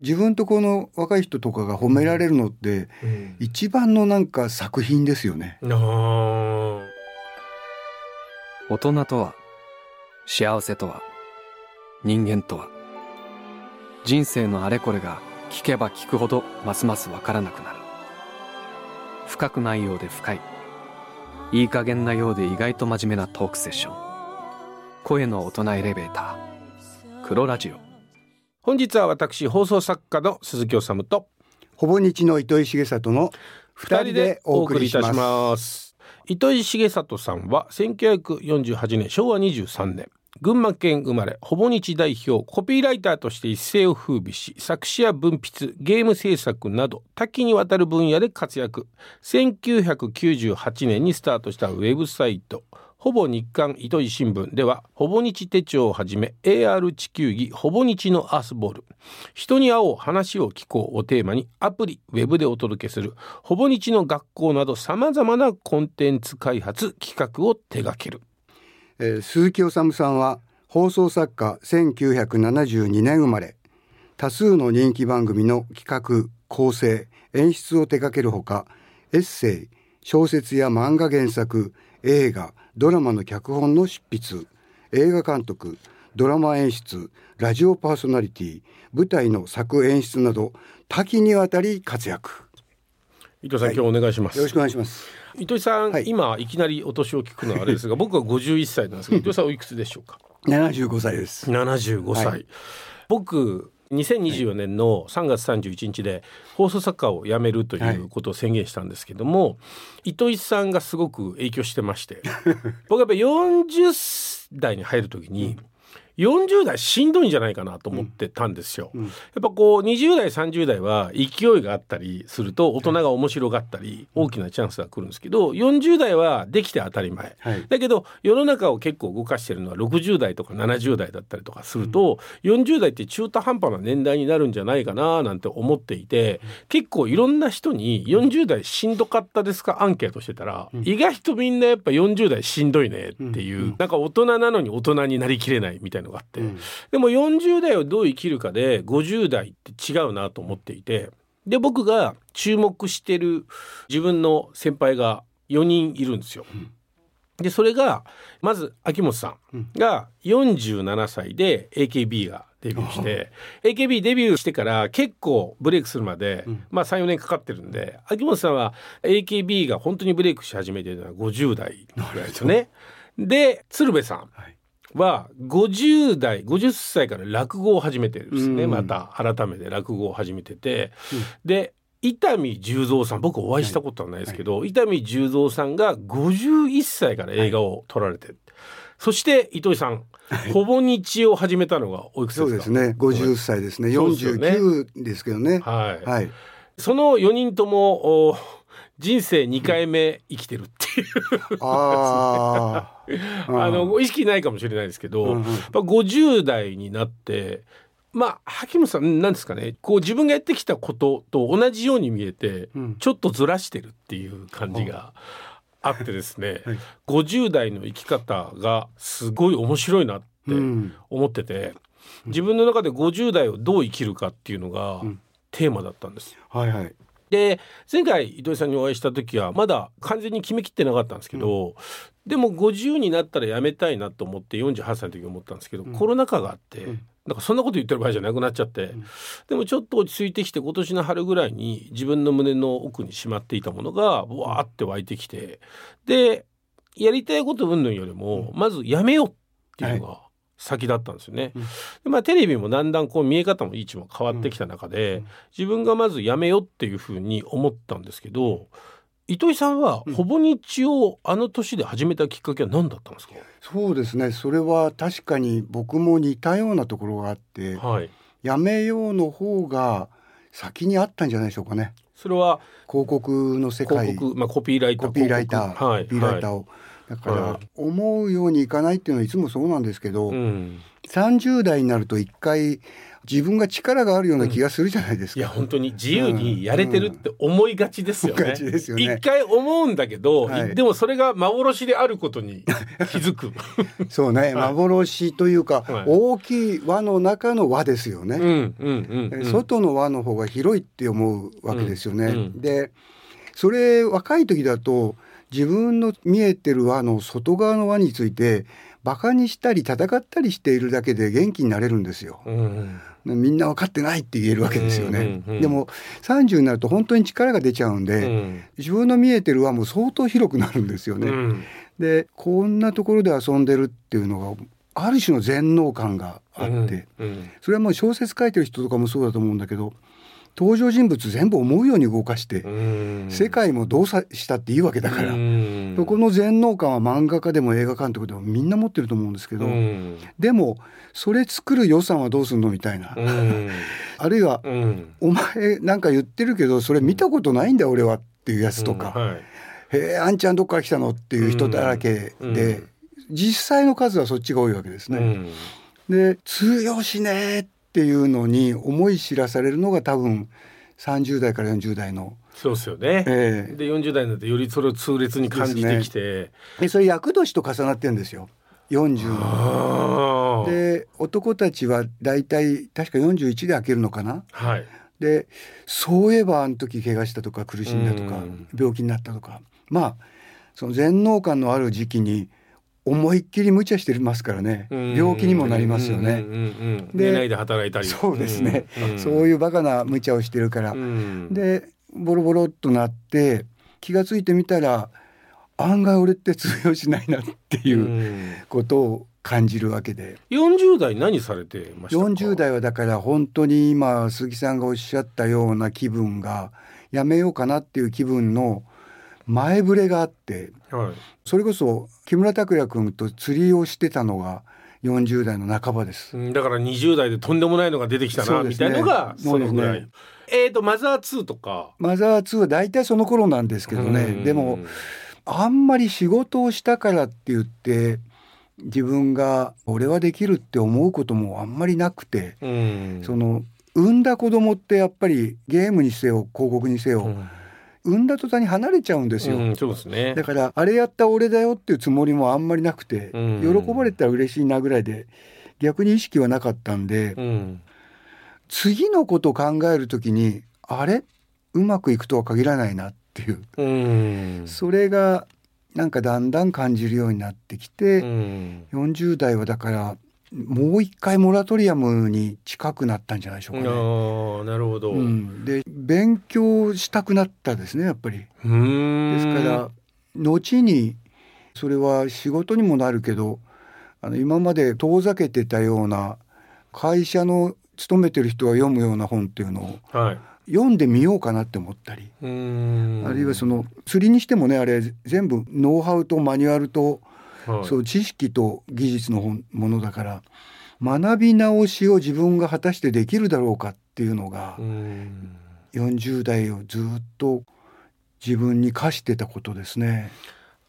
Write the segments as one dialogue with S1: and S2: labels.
S1: 自分とこの若い人とかが褒められるのって、
S2: うん。
S1: 一番のなんか作品ですよね。
S3: 大人とは幸せとは人間とは人生のあれこれが聞けば聞くほどますますわからなくなる。深くないようで深い。いい加減なようで意外と真面目なトークセッション。声の大人エレベーター。黒ラジオ
S2: 本日は私放送作家の鈴木治と
S1: ほぼ日の糸井重里の二人でお送りします。
S2: ます糸井重里さんは1948年昭和23年群馬県生まれほぼ日代表コピーライターとして一世を風靡し作詞や文筆ゲーム制作など多岐にわたる分野で活躍1998年にスタートしたウェブサイトほぼ日刊糸井新聞ではほぼ日手帳をはじめ AR 地球儀ほぼ日のアースボール。人に会おう話を聞こうをテーマにアプリウェブでお届けするほぼ日の学校などさまざまなコンテンツ開発企画を手掛ける。
S1: えー鈴木治さんは放送作家1972年生まれ。多数の人気番組の企画構成演出を手掛けるほかエッセイ小説や漫画原作映画ドラマの脚本の執筆映画監督ドラマ演出ラジオパーソナリティ舞台の作演出など多岐にわたり活躍。
S2: 伊藤さん、今日お願いします。
S1: よろしくお願いします。
S2: 伊藤さん、
S1: はい。
S2: 今いきなりお年を聞くのはあれですが 僕は51歳なんですが伊藤さんおいくつでしょうか
S1: ？75歳です。
S2: 75歳、
S1: はい。
S2: 僕2024年の3月31日で放送作家を辞めるということを宣言したんですけども、糸井さんがすごく影響してまして 僕やっぱ40代に入る時に、40代しんどいんじゃないかなと思ってたんですよ。
S1: うん。
S2: やっぱこう20代30代は勢いがあったりすると大人が面白がったり大きなチャンスが来るんですけど40代はできて当たり前。
S1: はい。
S2: だけど世の中を結構動かしてるのは60代とか70代だったりとかすると、40代って中途半端な年代になるんじゃないかななんて思っていて、結構いろんな人に40代しんどかったですかアンケートしてたら、意外とみんなやっぱ40代しんどいねっていう、なんか大人なのに大人になりきれないみたいのがあって、
S1: うん。
S2: でも40代をどう生きるかで50代って違うなと思っていて。で僕が注目してる自分の先輩が4人いるんですよ。でそれがまず秋元さんが47歳で AKB がデビューして。AKB デビューしてから結構ブレイクするまで、まあ34年かかってるんで秋元さんは AKB が本当にブレイクし始めてるのは50代ぐらいですよね。で鶴瓶さん。
S1: はい
S2: は50代50歳から落語を始めてるんですね、
S1: うん。
S2: また改めて落語を始めてて、で伊丹十三さん僕お会いしたことはないですけど、伊丹十三さんが51歳から映画を撮られて、そして糸井さん、ほぼ日を始めたのがおいくつですか？
S1: そうですね。50歳ですね。
S2: そうですよね。
S1: 49ですけどね。
S2: はい、
S1: はい。
S2: その4人ともお人生2回目生きてるっていう
S1: あ
S2: の意識ないかもしれないですけど、
S1: うんうん。
S2: やっぱ50代になってまあ秋元さんなんですかね。こう自分がやってきたことと同じように見えて、
S1: うん。
S2: ちょっとずらしてるっていう感じがあってですね、
S1: はい。
S2: 50代の生き方がすごい面白いなって
S1: うん。
S2: 思ってて、自分の中で50代をどう生きるかっていうのが
S1: ん。
S2: テーマだったんです。
S1: はいはい
S2: で前回糸井さんにお会いした時はまだ完全に決めきってなかったんですけど、でも50になったらやめたいなと思って48歳の時思ったんですけど、コロナ禍があって、なんかそんなこと言ってる場合じゃなくなっちゃって、でもちょっと落ち着いてきて今年の春ぐらいに自分の胸の奥にしまっていたものがわーって湧いてきてでやりたいこと云々よりも、まずやめようっていうのが先だったんですよね。でまあテレビもだんだんこう見え方も位置も変わってきた中で、自分がまずやめようっていうふうに思ったんですけど糸井さんはほぼ日をあの年で始めたきっかけは何だったんですか、
S1: そうですね。それは確かに僕も似たようなところがあって
S2: はい、
S1: やめようの方が先にあったんじゃないでしょうかね。
S2: それは
S1: 広告の世界。
S2: 広告、まあ、コピーライター
S1: コピーライター、
S2: はい、
S1: コピーライター
S2: はい。
S1: を、だから、
S2: はい。
S1: 思うようにいかないっていうのはいつもそうなんですけど、
S2: うん。
S1: 30代になると一回自分が力があるような気がするじゃないですか。
S2: いや本当に自由にやれてるって思いがちですよね。
S1: うんうん、よ
S2: 一回思うんだけど、はい、でもそれが幻であることに気づく。
S1: そうね、幻というか、はい、大きい輪の中の輪ですよね、うん
S2: うんうんうん、
S1: 外の輪の方が広いって思うわけですよね。うんうん、でそれ若い時だと自分の見えてる輪の外側の輪についてバカにしたり戦ったりしているだけで元気になれるんですよ。うんみんな分かってないって言えるわけですよね。うんうんうん、でも30になると本当に力が出ちゃうんで、うん、自分の見えてる輪も相当広くなるんですよね。うん、でこんなところで遊んでるっていうのがある種の全能感があって、うんうん、それはもう小説書いてる人とかもそうだと思うんだけど登場人物全部思うように動かして世界も動作したっていいわけだから。そこの全能感は漫画家でも映画監督でもみんな持ってると思うんですけどでもそれ作る予算はどうすんのみたいな。あるいはお前なんか言ってるけどそれ見たことないんだよ俺はっていうやつとか「へえあんちゃんどっから来たの?」っていう人だらけで実際の数はそっちが多いわけですね。で通用しねえっていうのに思い知らされるのが多分30代から40代の。
S2: そうですよね。えー、で40代になってよりそれを痛烈に感じてきて。
S1: で、ね、それ厄年と重なってんですよ。40で男たちは大体確か41で開けるのかな？
S2: はい。
S1: でそういえばあの時怪我したとか苦しんだとか病気になったとかまあその全能感のある時期に思いっきり無茶してますからね。病気にもなりますよね。
S2: でないで働いたり。
S1: そうですね、そういうバカな無茶をしてるから、でボロボロっとなって気が付いてみたら案外俺って通用しないなっていうことを感じるわけで。
S2: 40代何されてましたか
S1: ？40代はだから本当に今鈴木さんがおっしゃったような気分がやめようかなっていう気分の前触れがあって、はい、それこそ木村拓哉君と釣りをしてたのが40代の半ばです、
S2: だから20代でとんでもないのが出てきたな、ね、みたいなのがそのぐらい、ね、えっ、ー、とマザー2とか？
S1: マザー2は大体その頃なんですけどね。でもあんまり仕事をしたからって言って自分が俺はできるって思うこともあんまりなくて、その産んだ子供ってやっぱりゲームにせよ広告にせよ、産んだ途端に離れちゃうんですよ、
S2: うん、そうですね。
S1: だからあれやった俺だよっていうつもりもあんまりなくて、うん、喜ばれたら嬉しいなぐらいで逆に意識はなかったんで、うん、次のことを考えるときにあれ？うまくいくとは限らないなっていう、うん、それがなんかだんだん感じるようになってきて、うん、40代はだからもう一回モラトリアムに近くなったんじゃないでしょうかね。
S2: あなるほど、う
S1: ん、で勉強したくなったですねやっぱり。ですから後にそれは仕事にもなるけどあの今まで遠ざけてたような会社の勤めてる人が読むような本っていうのを、はい、読んでみようかなって思ったり。あるいはその釣りにしてもねあれ全部ノウハウとマニュアルとはい、そう知識と技術のものだから学び直しを自分が果たしてできるだろうかっていうのが40代をずっと自分に課してたことですね。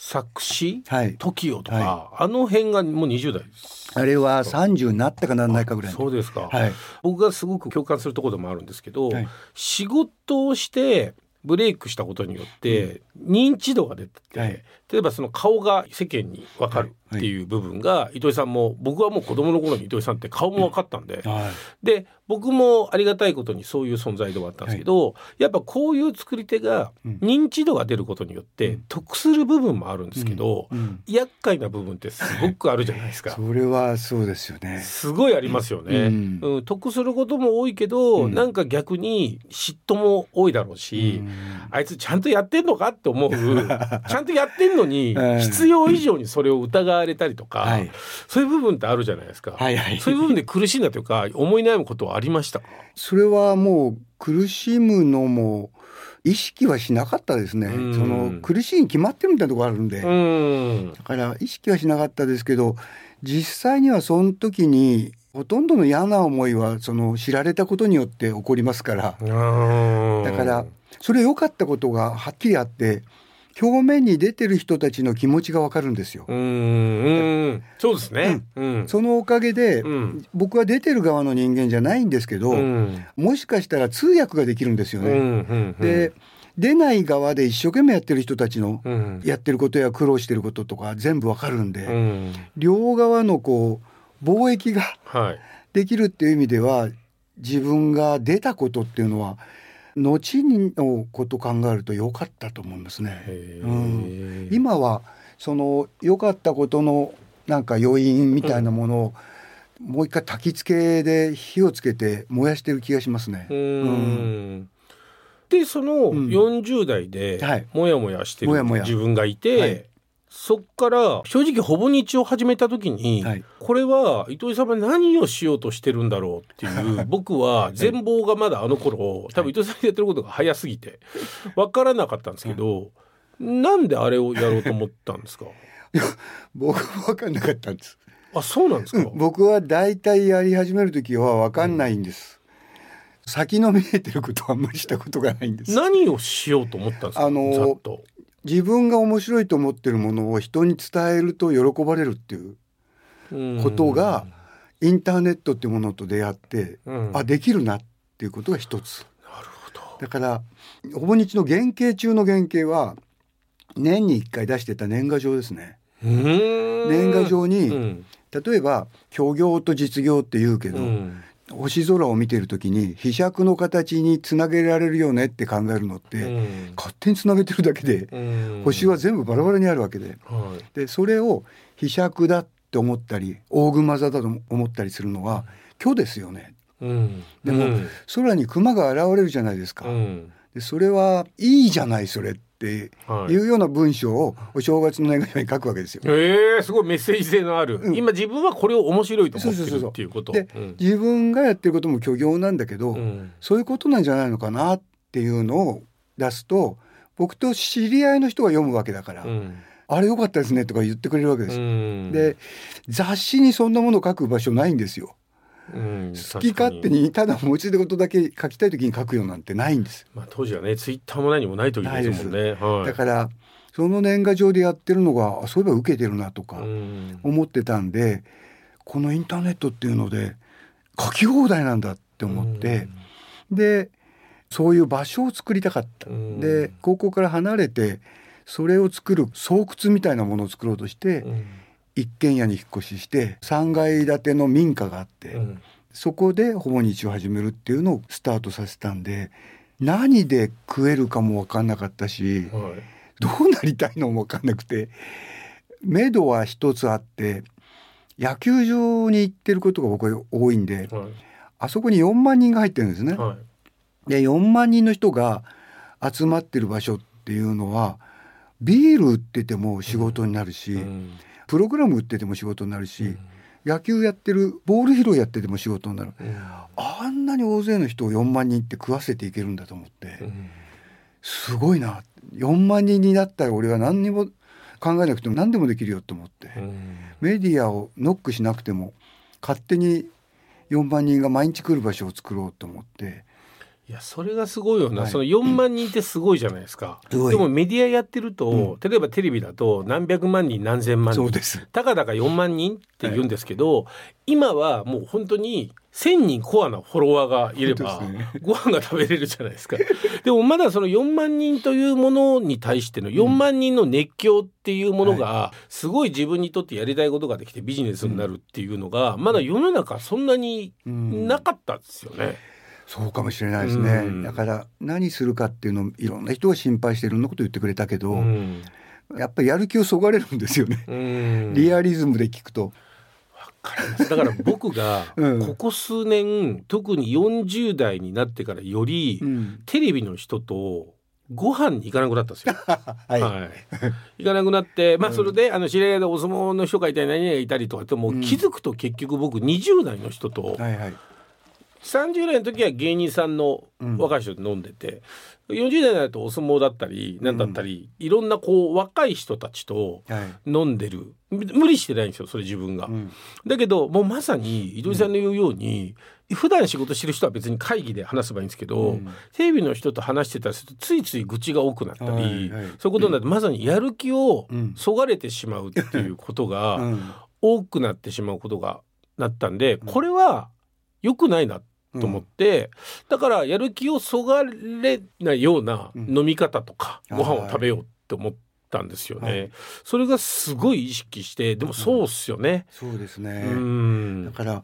S2: 作詞、はい、TOKIO とか、はい、あの辺がもう20代です。
S1: あれは30になったかならないかぐらい
S2: そうですか、はい、僕がすごく共感するところでもあるんですけど、仕事をしてブレイクしたことによって認知度が出てて、はい、例えばその顔が世間に分かるっていう部分が糸井さんも僕はもう子供の頃に糸井さんって顔も分かったんで、で僕もありがたいことにそういう存在ではあったんですけど、やっぱこういう作り手が認知度が出ることによって得する部分もあるんですけど、厄介な部分ってすごくあるじゃないですか。
S1: それはそうですよね。
S2: すごいありますよね。うん。得することも多いけど、なんか逆に嫉妬も多いだろうし、あいつちゃんとやってんのかって思う ちゃんとやってんのに必要以上にそれを疑われたりとか、はい、そういう部分ってあるじゃないですか、はいはい、そういう部分で苦しんだというか思い悩むことはありましたか？
S1: それはもう苦しむのも意識はしなかったですね、その苦しいに決まってるみたいなところあるんで。ん。だから意識はしなかったですけど実際にはその時にほとんどの嫌な思いはその知られたことによって起こりますから。だからそれ良かったことがはっきりあって表面に出てる人たちの気持ちがわかるんですよ。
S2: うんうんそうですね。うん。
S1: そのおかげで、
S2: うん。
S1: 僕は出てる側の人間じゃないんですけど、
S2: うん。
S1: もしかしたら通訳ができるんですよ
S2: うんう
S1: ね。
S2: ん。
S1: で出ない側で一生懸命やってる人たちの
S2: うん。
S1: やってることや苦労してることとか全部わかるんで、
S2: うん。
S1: 両側のこう貿易が
S2: はい。
S1: できるっていう意味では自分が出たことっていうのは後のこと考えると良かったと思いますね。
S2: へ
S1: うん。
S2: ー
S1: 今はその良かったことのなんか余韻みたいなものを、もう一回焚き付けで火をつけて燃やしてる気がしますね。
S2: うーん。でその
S1: うん。
S2: 40代で
S1: はい。
S2: モヤモヤしてる
S1: もやもや。
S2: 自分がいて、
S1: はい
S2: そっから正直ほぼ日を始めた時に、
S1: はい
S2: これは糸井さんは何をしようとしてるんだろうっていう 僕は全貌がまだあの頃多分糸井さんがやってることが早すぎて分からなかったんですけど、なんであれをやろうと思ったんですか？
S1: 僕は分かんなかったんです。
S2: あそうなんですか、
S1: 僕は大体やり始める時は分かんないんです。先の見えてることはあんまりしたことがないんです。
S2: 何をしようと思ったんですか、
S1: あのー
S2: ざっと。
S1: 自分が面白いと思ってるものを人に伝えると喜ばれるっていうことがインターネットっていうものと出会って、
S2: うん
S1: あできるなっていうことが一つ。
S2: なるほど。
S1: だからほぼ日の原型中の原型は年に1回出してた年賀状ですね。年
S2: 年
S1: 賀状に、
S2: うん
S1: 例えば虚業と実業って言うけど、
S2: うん
S1: 星空を見てる時に被釈の形につなげられるよねって考えるのって、
S2: うん。
S1: 勝手につなげてるだけで、
S2: うん。
S1: 星は全部バラバラにあるわけで。
S2: はい。
S1: でそれを被釈だって思ったり大熊座だと思ったりするのは虚ですよね。
S2: うん。
S1: でも
S2: うん。
S1: 空に熊が現れるじゃないですか。
S2: うん。
S1: でそれはいいじゃないそれって
S2: はい。
S1: いうような文章をお正月の年賀状に書くわけですよ。
S2: ええすごいメッセージ性のある、
S1: うん。
S2: 今自分はこれを面白いと思ってる
S1: そうそうそうそう
S2: っていうこと
S1: で
S2: うん
S1: 自分がやってることも虚業なんだけど、
S2: うん。
S1: そういうことなんじゃないのかなっていうのを出すと僕と知り合いの人が読むわけだから、
S2: うん。
S1: あれ良かったですねとか言ってくれるわけですで雑誌にそんなものを書く場所ないんですよ。
S2: うん
S1: 好き勝手にただ持ち出事だけ書きたい時に書くようなんてないんです。
S2: まあ当時はねツイッターも何もない時ですもんね。はい。
S1: だからその年賀状でやってるのがあそういえば受けてるなとか
S2: うん。
S1: 思ってたんで、このインターネットっていうので書き放題なんだって思って、でそういう場所を作りたかった。
S2: うん。
S1: で高校から離れてそれを作る巣窟みたいなものを作ろうとして、
S2: うん
S1: 一軒家に引っ越しして3階建ての民家があって、
S2: うん。
S1: そこでほぼ日を始めるっていうのをスタートさせたんで何で食えるかも分かんなかったし
S2: はい。
S1: どうなりたいのも分かんなくて目処は一つあって野球場に行ってることが僕は多いんで
S2: はい。
S1: あそこに4万人が入ってるんですね。
S2: はい。
S1: で4万人の人が集まってる場所っていうのはビール売ってても仕事になるし、
S2: うん
S1: プログラム売ってても仕事になるし、
S2: うん。
S1: 野球やってるボール拾いやってても仕事になる。
S2: うん。
S1: あんなに大勢の人を4万人って食わせていけるんだと思って、
S2: うん。
S1: すごいな。4万人になったら俺は何にも考えなくても何でもできるよと思って、
S2: うん。
S1: メディアをノックしなくても勝手に4万人が毎日来る場所を作ろうと思って
S2: いやそれがすごいよな、
S1: はい。
S2: その4万人ってすごいじゃないですか、
S1: すごい。
S2: でもメディアやってると、例えばテレビだと何百万人何千万人。
S1: そうです。
S2: たかだか4万人って言うんですけど、今はもう本当に1,000人コアなフォロワーがいれば、ご飯が食べれるじゃないですか。でもまだその4万人というものに対しての4万人の熱狂っていうものがすごい。自分にとってやりたいことができてビジネスになるっていうのがまだ世の中そんなに
S1: うん
S2: なかったですよね。
S1: そうかもしれないですね、
S2: うん。
S1: だから何するかっていうのをいろんな人が心配していろんなこと言ってくれたけど、
S2: うん。
S1: やっぱりやる気をそがれるんですよね、
S2: うん。
S1: リアリズムで聞くと。
S2: だから僕が
S1: うん。
S2: ここ数年特に40代になってからより
S1: うん。
S2: テレビの人とご飯に行かなくなったんですよ。
S1: はい、
S2: はい、行かなくなって、まあ、それで、あの知り合いでお相撲の人がいたり何々がいたりとかってもう気づくと結局僕20代の人と
S1: はいはい
S2: 30代の時は芸人さんの若い人と飲んでて、40代になるとお相撲だったり何だったり、いろんなこう若い人たちと
S1: はい。
S2: 飲んでる。む無理してないんですよそれ自分が。
S1: うん。
S2: だけどもうまさに井戸井さんの言うように、普段仕事してる人は別に会議で話せばいいんですけど、うん、テレビの人と話してたりするとついつい愚痴が多くなったり、はいはい、そういうことになって、まさにやる気をそがれてしまうっていうことが 多くなってしまうことがなったんで、これは良くないなと思って、だからやる気をそがれないような飲み方とか、ご飯を食べようって思って。たんですよね、はい、それがすごい意識してでもそうっすよね、
S1: うん、そうですね。だから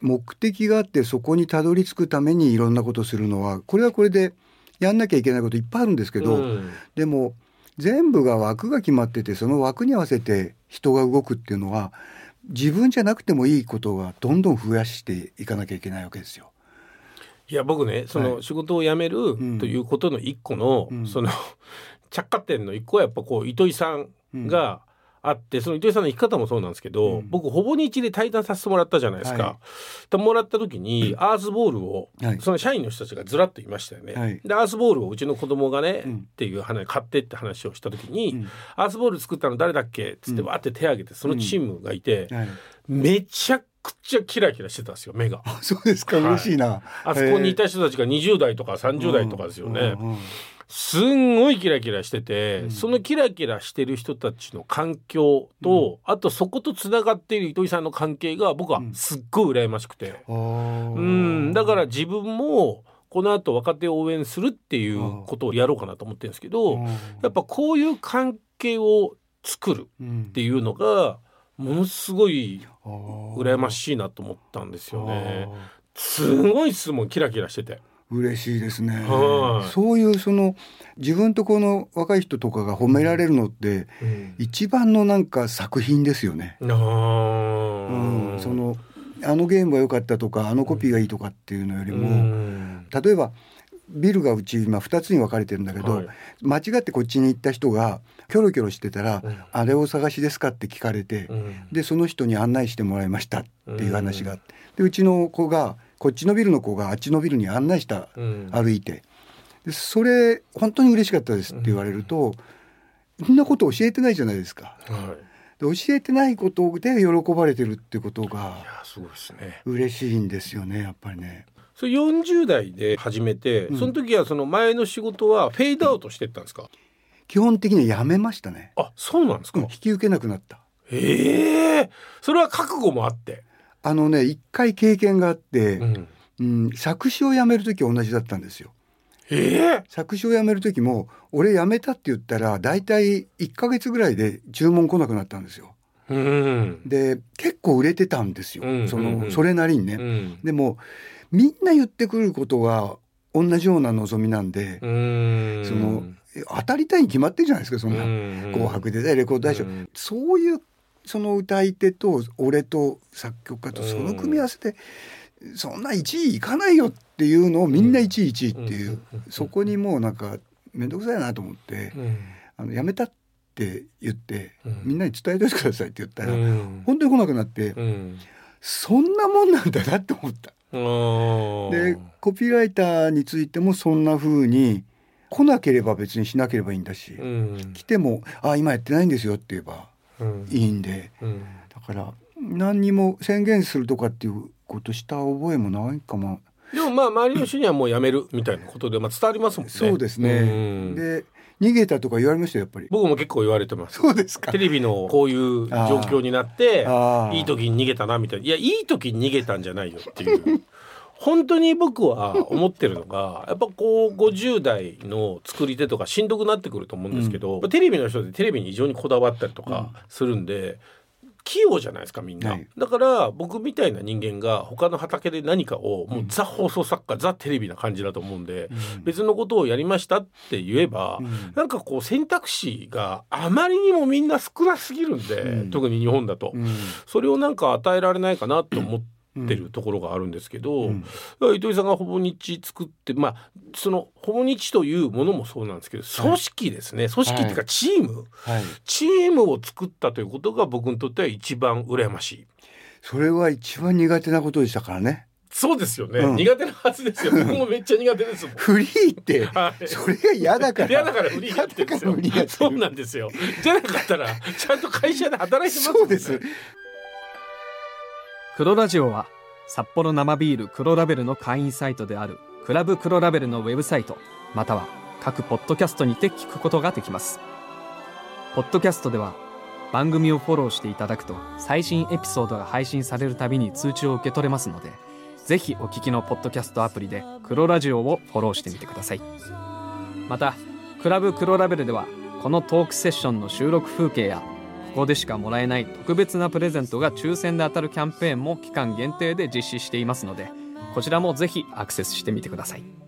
S1: 目的があってそこにたどり着くためにいろんなことするのはこれはこれでやんなきゃいけないこといっぱいあるんですけど、うん、でも全部が枠が決まっててその枠に合わせて人が動くっていうのは自分じゃなくてもいいことがどんどん増やしていかなきゃいけないわけですよ。
S2: いや僕ねその仕事を辞めるということの一個の、その 着火点の一個はやっぱこう糸井さんがあって、うん、その糸井さんの生き方もそうなんですけど、うん、僕ほぼ日で対談させてもらったじゃないですか。はい、もらった時にアースボールを、はい、その社員の人たちがずらっといましたよね。はい、でアースボールをうちの子供がね、うん、っていう話買ってって話をした時に、アースボール作ったの誰だっけっつってわって手挙げてそのチームがいて、めちゃくちゃキラキラしてたんですよ目が。
S1: そうですか、嬉しいな。
S2: あそこにいた人たちが20代とか30代とかですよね。うんうん。うんすんごいキラキラしてて、うん、そのキラキラしてる人たちの環境と、うん、あとそことつながっている糸井さんの関係が僕はすっごい羨ましくて、うん、うん。だから自分もこの後若手を応援するっていうことをやろうかなと思ってるんですけど、やっぱこういう関係を作るっていうのがものすごい羨ましいなと思ったんですよね。すごい質問キラキラしてて。
S1: 嬉しいですね、そういうその自分とこの若い人とかが褒められるのって、うん、一番のなんか作品ですよね。うん、そのあのゲームは良かったとかあのコピーがいいとかっていうのよりも、うん、例えばビルがうち今2つに分かれてるんだけど、はい、間違ってこっちに行った人がキョロキョロしてたら「あれを探しですか?」って聞かれて、でその人に案内してもらいましたっていう話があって。でうちの子がこっちのビルの子があっちのビルに案内した、うん、歩いて。でそれ本当に嬉しかったですって言われると、うん、そんなこと教えてないじゃないですか。はい。で教えてないことで喜ばれてるってことが
S2: すごいですね。
S1: 嬉しいんですよねやっぱりね。
S2: それ40代で始めて、うん、その時はその前の仕事はフェードアウトしてったんですか？
S1: 基本的にはやめましたね。
S2: あそうなんですか、
S1: 引き受けなくなった。
S2: ええー、それは覚悟もあって。
S1: あのね一回経験があって、うん、うん、作詞を辞める時同じだったんですよ。
S2: えー、
S1: 作詞を辞める時も俺辞めたって言ったら大体1か月ぐらいで注文来なくなったんですよ。うん、で結構売れてたんですよ、うん、その、それなりにね。うん、でもみんな言ってくることが同じような望みなんで、その当たりたいに決まってるじゃないですかそんな「紅白」で、レコード大賞、そういうその歌い手と俺と作曲家とその組み合わせで、そんな1位いかないよっていうのをみんな1位1位っていう、そこにもうなんか面倒くさいなと思って、あのやめたって言って、みんなに伝えておいてくださいって言ったら、本当に来なくなって、そんなもんなんだなって思った。でコピーライターについてもそんな風に来なければ別にしなければいいんだし、来ても「あ今やってないんですよ」って言えばいいんで、うん、だから何にも宣言するとかっていうことした覚えもないかも。
S2: でもまあ周りの人にはもうやめるみたいなことでまあ伝わりますもんね。
S1: そうですね。うん、で逃げたとか言われましたやっぱり。
S2: 僕も結構言われてます。
S1: そうですか。
S2: テレビのこういう状況になっていい時に逃げたなみたいな。いやいい時に逃げたんじゃないよっていう。本当に僕は思ってるのがやっぱこう50代の作り手とかしんどくなってくると思うんですけど、うん、テレビの人でテレビに異常にこだわったりとかするんで。器用じゃないですかみんな、はい、だから僕みたいな人間が他の畑で何かをもうザ放送作家、ザテレビな感じだと思うんで、うん、別のことをやりましたって言えば、うん、なんかこう選択肢があまりにもみんな少なすぎるんで、うん、特に日本だと、それをなんか与えられないかなと思って。ってるところがあるんですけど、うん、糸井さんがほぼ日作ってまあそのほぼ日というものもそうなんですけど組織ですね、はい、組織っていうかチーム、はい、チームを作ったということが僕にとっては一番羨ましい。
S1: それは一番苦手なことでしたからね。
S2: そうですよね、うん、苦手なはずですよ。僕もめっちゃ苦手です
S1: フリーって、はい、それが嫌だから。
S2: 嫌だからフリーってですよ。そうなんですよ。じゃなかったらちゃんと会社で働いてますね。そうです。
S3: 黒ラジオは札幌生ビール黒ラベルの会員サイトであるクラブ黒ラベルのウェブサイトまたは各ポッドキャストにて聞くことができます。ポッドキャストでは番組をフォローしていただくと最新エピソードが配信されるたびに通知を受け取れますのでぜひお聞きのポッドキャストアプリで黒ラジオをフォローしてみてください。またクラブ黒ラベルではこのトークセッションの収録風景やこでしかもらえない特別なプレゼントが抽選で当たるキャンペーンも期間限定で実施していますのでこちらもぜひアクセスしてみてください。